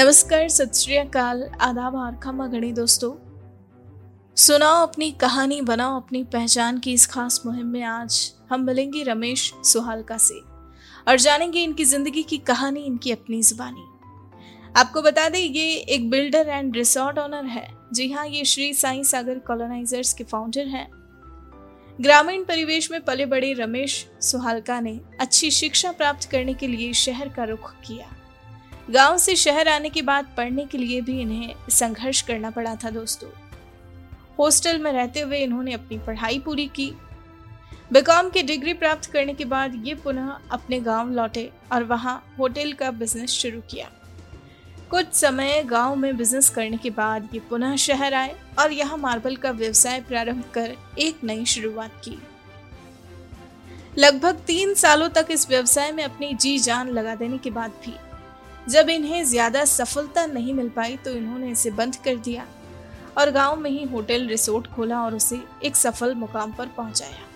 नमस्कार, सत श्री अकाल। आदाब खम्मा गणी दोस्तों। सुनाओ अपनी कहानी, बनाओ अपनी पहचान की इस खास मुहिम में आज हम मिलेंगे रमेश सुहालका से और जानेंगे इनकी ज़िंदगी की कहानी, इनकी अपनी जुबानी। आपको बता दें, ये एक बिल्डर एंड रिसोर्ट ऑनर है। जी हाँ ये श्री साई सागर कॉलोनाइजर्स के फाउंडर हैं। ग्रामीण परिवेश में पले बड़े रमेश सुहालका ने अच्छी शिक्षा प्राप्त करने के लिए शहर का रुख किया। गाँव से शहर आने के बाद पढ़ने के लिए भी इन्हें संघर्ष करना पड़ा था दोस्तों। हॉस्टल में रहते हुए इन्होंने अपनी पढ़ाई पूरी की। बीकॉम की डिग्री प्राप्त करने के बाद ये पुनः अपने गाँव लौटे और वहाँ होटल का बिज़नेस शुरू किया। कुछ समय गाँव में बिज़नेस करने के बाद ये पुनः शहर आए और यहाँ मार्बल का व्यवसाय प्रारंभ कर एक नई शुरुआत की। लगभग तीन सालों तक इस व्यवसाय में अपनी जी जान लगा देने के बाद भी जब इन्हें ज़्यादा सफलता नहीं मिल पाई तो इन्होंने इसे बंद कर दिया और गाँव में ही होटल रिसोर्ट खोला और उसे एक सफल मुकाम पर पहुँचाया।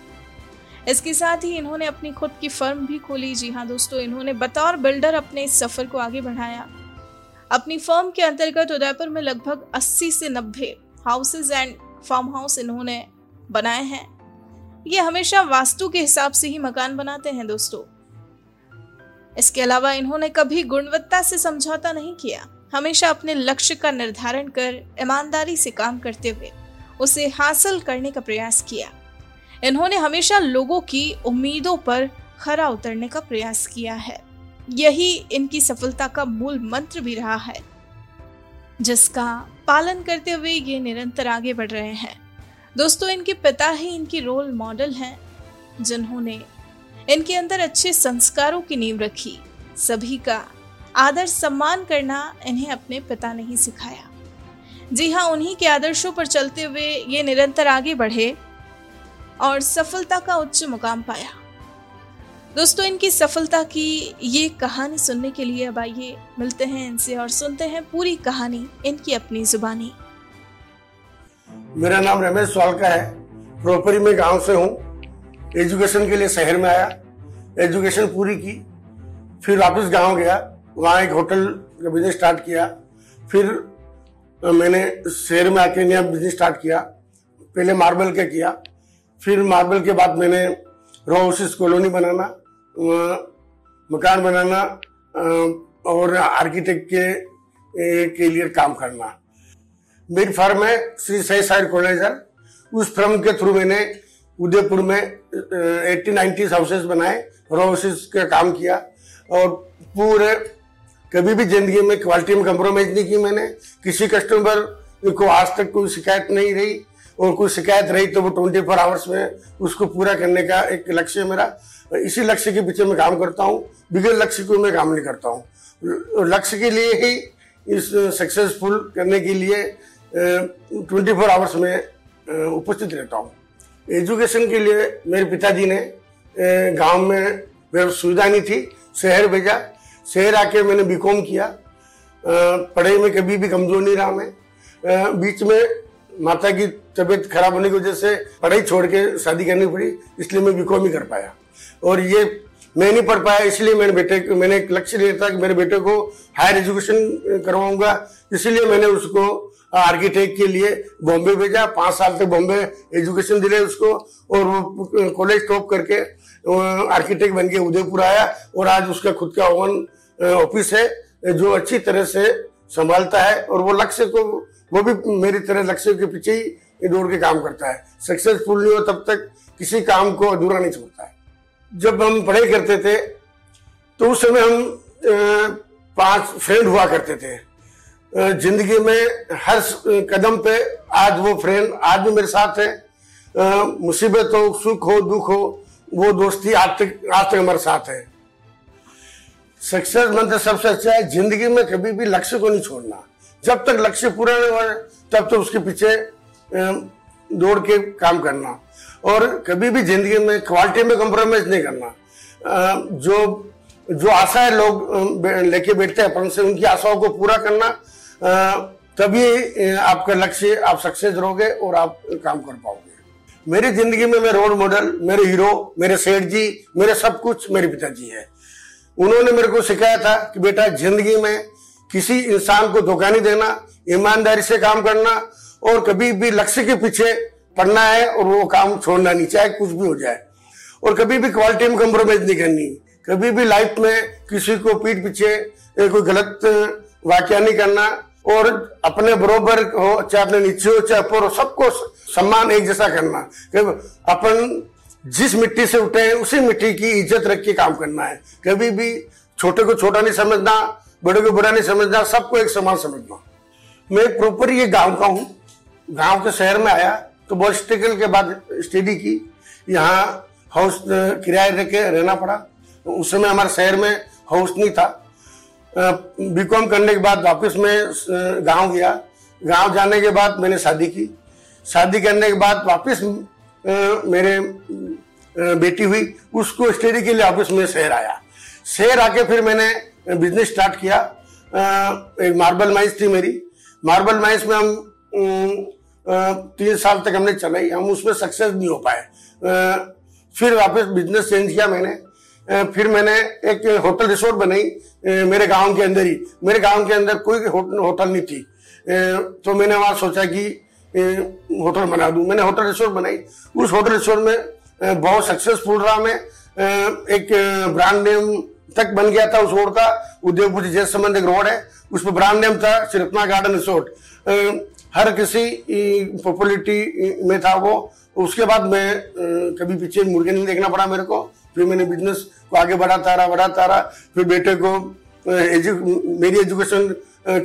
इसके साथ ही इन्होंने अपनी खुद की फर्म भी खोली। जी हाँ दोस्तों, इन्होंने बतौर बिल्डर अपने इस सफ़र को आगे बढ़ाया। अपनी फर्म के अंतर्गत उदयपुर में लगभग 80 से 90 हाउसेज एंड फार्म हाउस इन्होंने बनाए हैं। ये हमेशा वास्तु के हिसाब से ही मकान बनाते हैं दोस्तों। इसके अलावा इन्होंने कभी गुणवत्ता से समझौता नहीं किया। हमेशा अपने लक्ष्य का निर्धारण कर, ईमानदारी से काम करते हुए उसे हासिल करने का प्रयास किया। इन्होंने हमेशा लोगों की उम्मीदों पर खरा उतरने का प्रयास किया है। यही इनकी सफलता का मूल मंत्र भी रहा है, जिसका पालन करते हुए ये निरंतर आगे बढ़ रहे हैं। दोस्तों, इनके पिता ही इनकी रोल मॉडल हैं, जिन्होंने इनके अंदर अच्छे संस्कारों की नींव रखी। सभी का आदर सम्मान करना इन्हें अपने पिता ने ही सिखाया। जी हाँ उन्हीं के आदर्शों पर चलते हुए ये निरंतर आगे बढ़े और सफलता का उच्च मुकाम पाया। दोस्तों, इनकी सफलता की ये कहानी सुनने के लिए अब आइए, मिलते हैं इनसे और सुनते हैं पूरी कहानी, इनकी अपनी जुबानी। मेरा नाम रमेश स्वालका है। प्रोपरी में गाँव से हूँ। एजुकेशन के लिए शहर में आया, एजुकेशन पूरी की, फिर वापस गाँव गया, वहाँ एक होटल का बिज़नेस स्टार्ट किया, फिर मैंने शहर में आके नया बिज़नेस स्टार्ट किया, पहले मार्बल का किया, फिर मार्बल के बाद मैंने रो हाउसेस कॉलोनी बनाना मकान बनाना और आर्किटेक्ट के के लिए काम करना। मेरी फर्म है, श्री सही साइड कॉलेजर उस फर्म के थ्रू मैंने उदयपुर में एट्टी नाइन्टी हाउसेस बनाए हाउसेस का काम किया और पूरे कभी भी ज़िंदगी में क्वालिटी में कंप्रोमाइज नहीं की मैंने। किसी कस्टमर को आज तक कोई शिकायत नहीं रही और कोई शिकायत रही तो वो ट्वेंटी फोर आवर्स में उसको पूरा करने का एक लक्ष्य है मेरा। इसी लक्ष्य के पीछे मैं काम करता हूँ, बिगड़ लक्ष्य को मैं काम नहीं करता हूँ। लक्ष्य के लिए ही इस सक्सेसफुल करने के लिए ट्वेंटी फोर आवर्स में उपस्थित रहता हूँ। एजुकेशन के लिए मेरे पिताजी ने गाँव में मेरे सुविधा नहीं थी, शहर भेजा। शहर आके मैंने बीकॉम किया। पढ़ाई में कभी भी कमज़ोर नहीं रहा मैं। बीच में माता की तबीयत खराब होने की वजह से पढ़ाई छोड़ के शादी करनी पड़ी, इसलिए मैं बीकॉम ही कर पाया। और ये मैं नहीं पढ़ पाया, इसलिए मैंने बेटे मैंने एक लक्ष्य लिया था कि मेरे बेटे को हायर एजुकेशन करवाऊँगा। इसलिए मैंने उसको आर्किटेक्ट के लिए बॉम्बे भेजा, पाँच साल तक बॉम्बे एजुकेशन दिले उसको, और वो कॉलेज टॉप करके आर्किटेक्ट बन के उदयपुर आया, और आज उसका खुद का ओवन ऑफ़िस है, जो अच्छी तरह से संभालता है, और वो लक्ष्य को, वो भी मेरी तरह लक्ष्य के पीछे ही दौड़ के काम करता है। सक्सेसफुल नहीं हो तब तक किसी काम को अधूरा नहीं छोड़ता है। जब हम पढ़ाई करते थे तो उस समय हम पाँच फ्रेंड हुआ करते थे। ज़िंदगी में हर कदम पे आज वो फ्रेंड आज भी मेरे साथ है। मुसीबत हो, सुख हो, दुख हो, वो दोस्ती आज तक आज तक हमारे साथ है। सक्सेस मंत्र सबसे अच्छा है, ज़िंदगी में कभी भी लक्ष्य को नहीं छोड़ना। जब तक लक्ष्य पूरा नहीं हो, तब तक तो उसके पीछे दौड़ के काम करना। और कभी भी ज़िंदगी में क्वालिटी में कॉम्प्रोमाइज नहीं करना। जो जो आशा है लोग लेके बैठते हैं अपन से, उनकी आशाओं को पूरा करना तभी आपका लक्ष्य, आप सक्सेस रहोगे और आप काम कर पाओगे। मेरी ज़िंदगी में मेरे रोल मॉडल मेरे हीरो मेरे सेठ जी, मेरे सब कुछ मेरे पिताजी है। उन्होंने मेरे को सिखाया था कि बेटा, ज़िंदगी में किसी इंसान को धोखा नहीं देना, ईमानदारी से काम करना और कभी भी लक्ष्य के पीछे पढ़ना है और वो काम छोड़ना नहीं, चाहे कुछ भी हो जाए। और कभी भी क्वालिटी में कम्प्रोमाइज नहीं करनी, कभी भी लाइफ में किसी को पीठ पीछे कोई गलत वाक्य नहीं करना, और अपने बरोबर हो, चाहे अपने नीचे हो, चाहे ऊपर हो, सबको सम्मान एक जैसा करना। अपन जिस मिट्टी से उठे हैं, उसी मिट्टी की इज़्ज़त रख के काम करना है। कभी भी छोटे को छोटा नहीं समझना, बड़े को बड़ा नहीं समझना, सबको एक समान समझना। मैं प्रॉपर ये गाँव का हूँ। गाँव के शहर में आया तो बहुत स्ट्रगल के बाद स्टडी की। यहाँ हाउस किराए रह के रहना पड़ा। उस समय हमारे शहर में हाउस नहीं था। बीकॉम करने के बाद वापस मैं गाँव गया। गाँव जाने के बाद मैंने शादी की। शादी करने के बाद वापस मेरे बेटी हुई। उसको स्टडी के लिए वापस में शहर आया। शहर आके फिर मैंने बिज़नेस स्टार्ट किया। एक मार्बल माइंस थी मेरी। मार्बल माइंस में हम तीन साल तक हमने चलाई। हम उसमें सक्सेस नहीं हो पाए। फिर वापस बिज़नेस चेंज किया मैंने। फिर मैंने एक होटल रिसोर्ट बनाई मेरे गाँव के अंदर ही। मेरे गाँव के अंदर कोई होटल नहीं थी। तो मैंने वहाँ सोचा कि होटल बना दूँ। मैंने होटल रिसोर्ट बनाई। उस होटल रिसोर्ट में बहुत सक्सेसफुल रहा मैं। एक ब्रांड नेम तक बन गया था उस रोड का। उदयपुर जैस संबंध एक रोड है। उस पर ब्रांड नेम था श्रीरत्ना गार्डन रिसोर्ट हर किसी पॉपुलरिटी में था वो। उसके बाद मैं कभी पीछे मुर्गे नहीं देखना पड़ा मेरे को। फिर मैंने बिज़नेस को आगे बढ़ाता रहा बढ़ाता रहा। फिर बेटे को एजु, मेरी एजुकेशन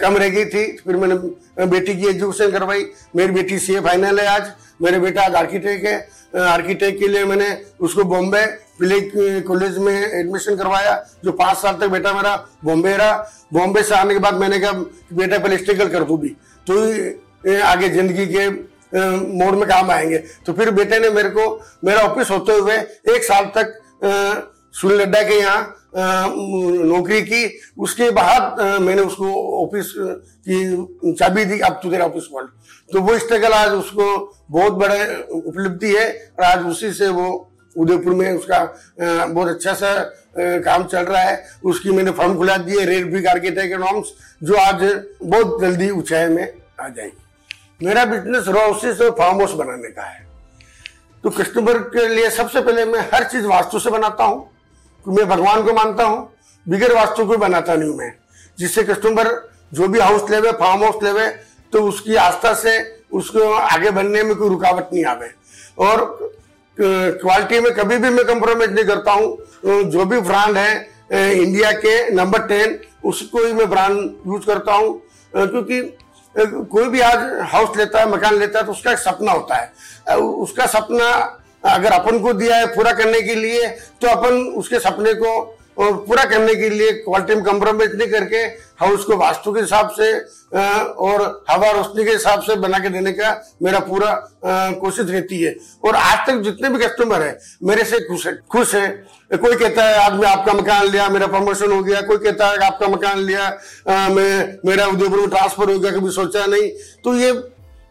कम रह गई थी। फिर मैंने बेटी की एजुकेशन करवाई। मेरी बेटी सीए फाइनल है आज। मेरे बेटा आज आर्किटेक्ट है। आर्किटेक्ट के लिए मैंने उसको बॉम्बे प्ले कॉलेज में एडमिशन करवाया जो पाँच साल तक बेटा मेरा बॉम्बे रहा। बॉम्बे से आने के बाद मैंने कहा बेटा पहले स्ट्रगल कर दू भी। तो आगे ज़िंदगी के मोड़ में काम आएँगे। तो फिर बेटे ने मेरे को मेरा ऑफ़िस होते हुए एक साल तक सुनील लड्डा के यहाँ नौकरी की। उसके बाद मैंने उसको ऑफ़िस की चाबी दी, अब तो तेरा ऑफ़िस खोल। तो वो स्ट्रगल आज उसको बहुत बड़े उपलब्धि है और आज उसी से वो उदयपुर में उसका बहुत अच्छा सा काम चल रहा है। उसकी मैंने फॉर्म खुला दी है, रेड ब्रिक आर्किटेक्ट नॉर्म्स जो आज बहुत जल्दी ऊंचाई में आ जाएगी। मेरा बिज़नेस रो हाउसेस और फार्म हाउस बनाने का है। तो कस्टमर के लिए सबसे पहले मैं हर चीज़ वास्तु से बनाता हूँ। मैं भगवान को मानता हूँ बिगड़ वास्तु को बनाता नहीं मैं। जिससे कस्टमर जो भी हाउस लेवे फार्म हाउस लेवे तो उसकी आस्था से उसको आगे बढ़ने में कोई रुकावट नहीं आवे। और क्वालिटी में कभी भी मैं कंप्रोमाइज नहीं करता हूँ। जो भी ब्रांड है इंडिया के नंबर टेन उसको ही मैं ब्रांड यूज़ करता हूँ। क्योंकि कोई भी आज हाउस लेता है, मकान लेता है तो उसका एक सपना होता है। उसका सपना अगर अपन को दिया है पूरा करने के लिए तो अपन उसके सपने को और पूरा करने के लिए क्वालिटी में कम्प्रोमाइज नहीं करके हाउस को वास्तु के हिसाब से और हवा रोशनी के हिसाब से बना के देने का मेरा पूरा कोशिश रहती है। और आज तक जितने भी कस्टमर है मेरे से खुश है खुश है। कोई कहता है आज मैं आपका मकान लिया मेरा प्रमोशन हो गया। कोई कहता है आपका मकान लिया आ, मैं मेरा उदयपुर में ट्रांसफ़र हो गया। कभी सोचा नहीं। तो ये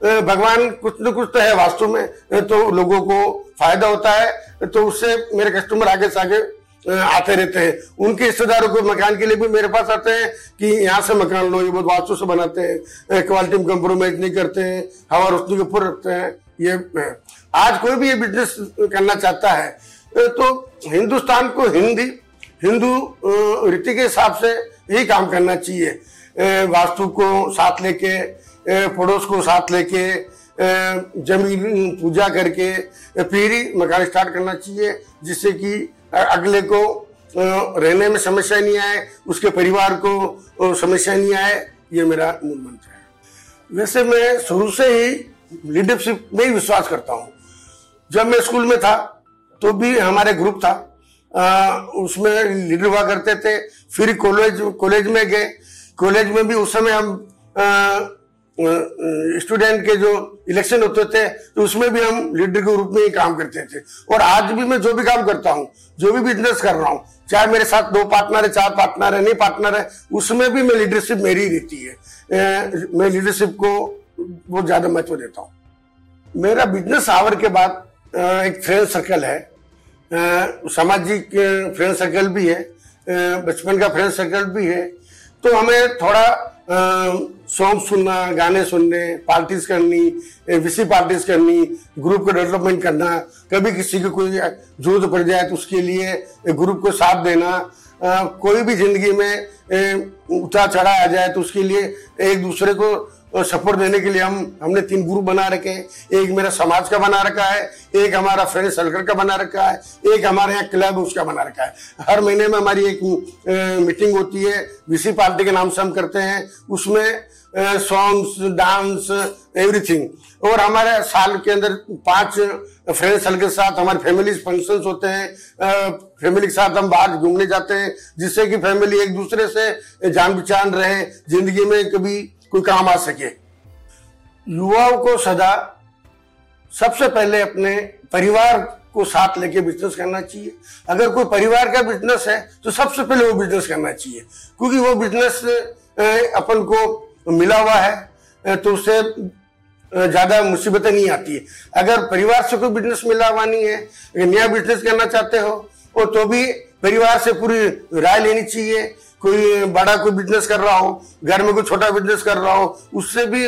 भगवान कुछ न कुछ तो है वास्तु में तो लोगों को फ़ायदा होता है। तो उससे मेरे कस्टमर आगे से आगे आते रहते हैं। उनके रिश्तेदारों को मकान के लिए भी मेरे पास आते हैं कि यहाँ से मकान लो, ये बहुत वास्तु से बनाते हैं। क्वालिटी में कम्प्रोमाइज नहीं करते हैं, हवा रोशनी के ऊपर रखते हैं। ये आज कोई भी ये बिज़नेस करना चाहता है तो हिंदुस्तान को हिंदी, हिंदू रीति के हिसाब से यही काम करना चाहिए। वास्तु को साथ लेके पड़ोस को साथ लेके ज़मीन पूजा करके फिर ही मकान स्टार्ट करना चाहिए जिससे कि अगले को रहने में समस्या नहीं आए उसके परिवार को समस्या नहीं आए ये मेरा मूल मंत्र है। वैसे मैं शुरू से ही लीडरशिप में ही विश्वास करता हूँ। जब मैं स्कूल में था तो भी हमारे ग्रुप था आ, उसमें लीडर हुआ करते थे फिर कॉलेज कॉलेज में गए। कॉलेज में भी उस समय हम आ, स्टूडेंट के जो इलेक्शन होते थे तो उसमें भी हम लीडर के रूप में ही काम करते थे। और आज भी मैं जो भी काम करता हूँ, जो भी बिज़नेस कर रहा हूँ, चाहे मेरे साथ दो पार्टनर है, चार पार्टनर है, नहीं पार्टनर है, उसमें भी मैं लीडरशिप मेरी रहती है। मैं लीडरशिप को बहुत ज़्यादा महत्व देता हूँ। मेरा बिज़नेस आवर के बाद एक फ्रेंड सर्कल है। सामाजिक फ्रेंड सर्कल भी है। बचपन का फ्रेंड सर्कल भी है। तो हमें थोड़ा सॉन्ग सुनना गाने सुनने पार्टीज़ करनी विसी पार्टीज़ करनी ग्रुप का डेवलपमेंट करना कभी किसी को कोई ज़रूरत पड़ जाए तो उसके लिए ग्रुप को साथ देना आ, कोई भी ज़िंदगी में उतार चढ़ा आ जाए तो उसके लिए एक दूसरे को सपोर्ट देने के लिए हम, हमने तीन ग्रुप बना रखे हैं। एक मेरा समाज का बना रखा है, एक हमारा फ्रेंड सर्कल का बना रखा है, एक हमारे यहाँ क्लब उसका बना रखा है। हर महीने में हमारी एक मीटिंग होती है। विसी पार्टी के नाम से हम करते हैं। उसमें सॉन्ग्स डांस एवरीथिंग और हमारे साल के अंदर पाँच फ्रेंड सर्कल के साथ हमारे फैमिली फ़ंक्शंस होते हैं। फैमिली के साथ हम बाहर घूमने जाते हैं, जिससे कि फैमिली एक दूसरे से जान पहचान रहे। ज़िंदगी में कभी कोई काम आ सके। युवाओं को सदा सबसे पहले अपने परिवार को साथ लेके बिज़नेस करना चाहिए। अगर कोई परिवार का बिज़नेस है तो सबसे पहले वो बिज़नेस करना चाहिए। क्योंकि वो बिज़नेस अपन को मिला हुआ है तो उससे ज़्यादा मुसीबतें नहीं आती है। अगर परिवार से कोई बिज़नेस मिला हुआ नहीं है, अगर नया बिज़नेस करना चाहते हो, और तो भी परिवार से पूरी राय लेनी चाहिए कोई बड़ा कोई बिज़नेस कर रहा हो घर में कोई छोटा बिज़नेस कर रहा हो उससे भी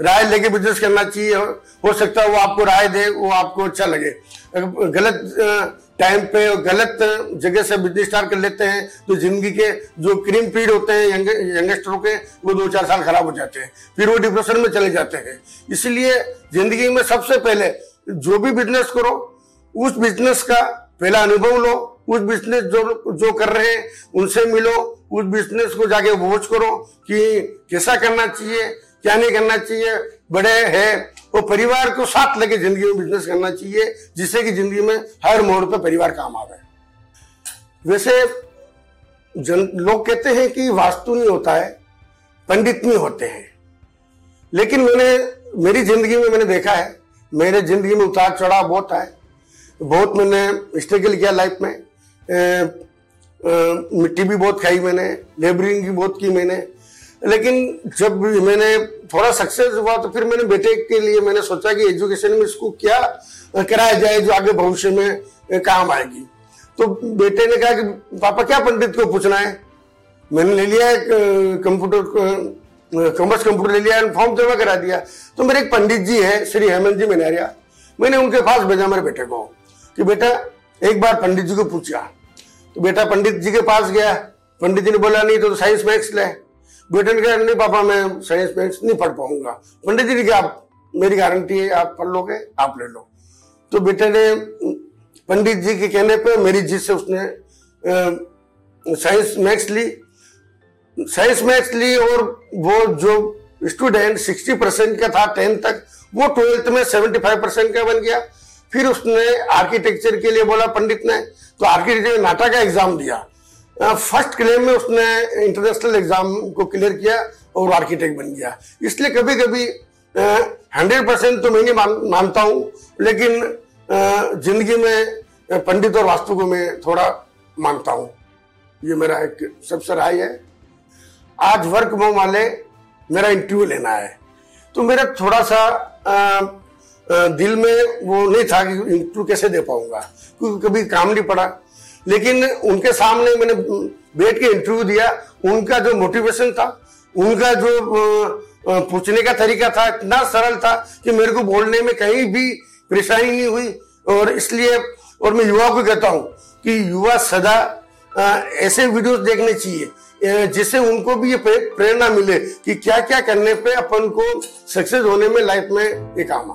राय लेके बिज़नेस करना चाहिए। हो सकता है वो आपको राय दे वो आपको अच्छा लगे। गलत टाइम पे गलत जगह से बिज़नेस स्टार्ट कर लेते हैं तो ज़िंदगी के जो क्रीम पीड होते हैं यंग, यंगस्टरों के वो दो चार साल खराब हो जाते हैं। फिर वो डिप्रेशन में चले जाते हैं। इसलिए ज़िंदगी में सबसे पहले जो भी बिज़नेस करो उस बिज़नेस का पहला अनुभव लो उस बिज़नेस जो जो कर रहे हैं, उनसे मिलो, उस बिज़नेस को जाके वॉच करो कि कैसा करना चाहिए, क्या नहीं करना चाहिए। बड़े है वो परिवार को साथ लेके ज़िंदगी में बिज़नेस करना चाहिए, जिससे कि ज़िंदगी में हर मोड़ पे परिवार काम आवे। वैसे, जन, लोग कहते हैं कि वास्तु नहीं होता है, पंडित नहीं होते हैं। लेकिन मैंने, मेरी ज़िंदगी में मैंने देखा है, मेरे ज़िंदगी में उतार चढ़ाव बहुत है बहुत मैंने स्ट्रगल किया लाइफ में। मिट्टी भी बहुत खाई मैंने, लेबरिंग भी बहुत की मैंने। लेकिन जब मैंने थोड़ा सक्सेस हुआ तो फिर मैंने बेटे के लिए मैंने सोचा कि एजुकेशन में इसको क्या कराया जाए जो आगे भविष्य में काम आएगी। तो बेटे ने कहा कि, पापा, क्या पंडित को पूछना है? मैंने ले लिया कंप्यूटर कॉमर्स कंप्यूटर ले लिया फॉर्म जमा करा दिया। तो मेरे एक पंडित जी है, श्री हेमंत जी मनारिया, मैंने उनके पास भेजा मेरे बेटे को कि, बेटा, एक बार पंडित जी को पूछा बेटा पंडित जी के पास गया। पंडित जी ने बोला नहीं तो, साइंस मैथ्स ले। बेटे ने कहा नहीं पापा मैं साइंस मैथ्स नहीं पढ़ पाऊँगा। पंडित जी ने कहा मेरी गारंटी है आप पढ़ लोगे आप ले लो। तो बेटे ने पंडित जी के कहने पे मेरी जी से उसने साइंस मैथ्स ली। साइंस मैथ्स ली और वो जो स्टूडेंट सिक्सटी परसेंट का था टेंथ तक वो ट्वेल्थ में सेवेंटी फाइव परसेंट का बन गया। फिर उसने आर्किटेक्चर के लिए बोला पंडित ने। तो आर्किटेक्चर नाटा का एग्ज़ाम दिया। फ़र्स्ट क्लेम में उसने इंटरनेशनल एग्ज़ाम को क्लियर किया और आर्किटेक्ट बन गया। इसलिए कभी कभी हंड्रेड परसेंट तो मैं नहीं मान, मानता हूँ लेकिन ज़िंदगी में पंडित और वास्तु को मैं थोड़ा मानता हूँ। ये मेरा एक सबसे राय है। आज वर्क मोम वाले मेरा इंटरव्यू लेना है। तो मेरा थोड़ा सा आ, दिल में वो नहीं था कि इंटरव्यू कैसे दे पाऊँगा, क्योंकि कभी काम नहीं पड़ा। लेकिन उनके सामने मैंने बैठ के इंटरव्यू दिया। उनका जो मोटिवेशन था, उनका जो पूछने का तरीका था, इतना सरल था कि मेरे को बोलने में कहीं भी परेशानी नहीं हुई। और इसलिए, और मैं युवा को कहता हूँ कि युवा सदा ऐसे वीडियोस देखने चाहिए जिससे उनको भी ये प्रेरणा मिले कि क्या क्या करने पे अपन को सक्सेस होने में लाइफ में ये काम आ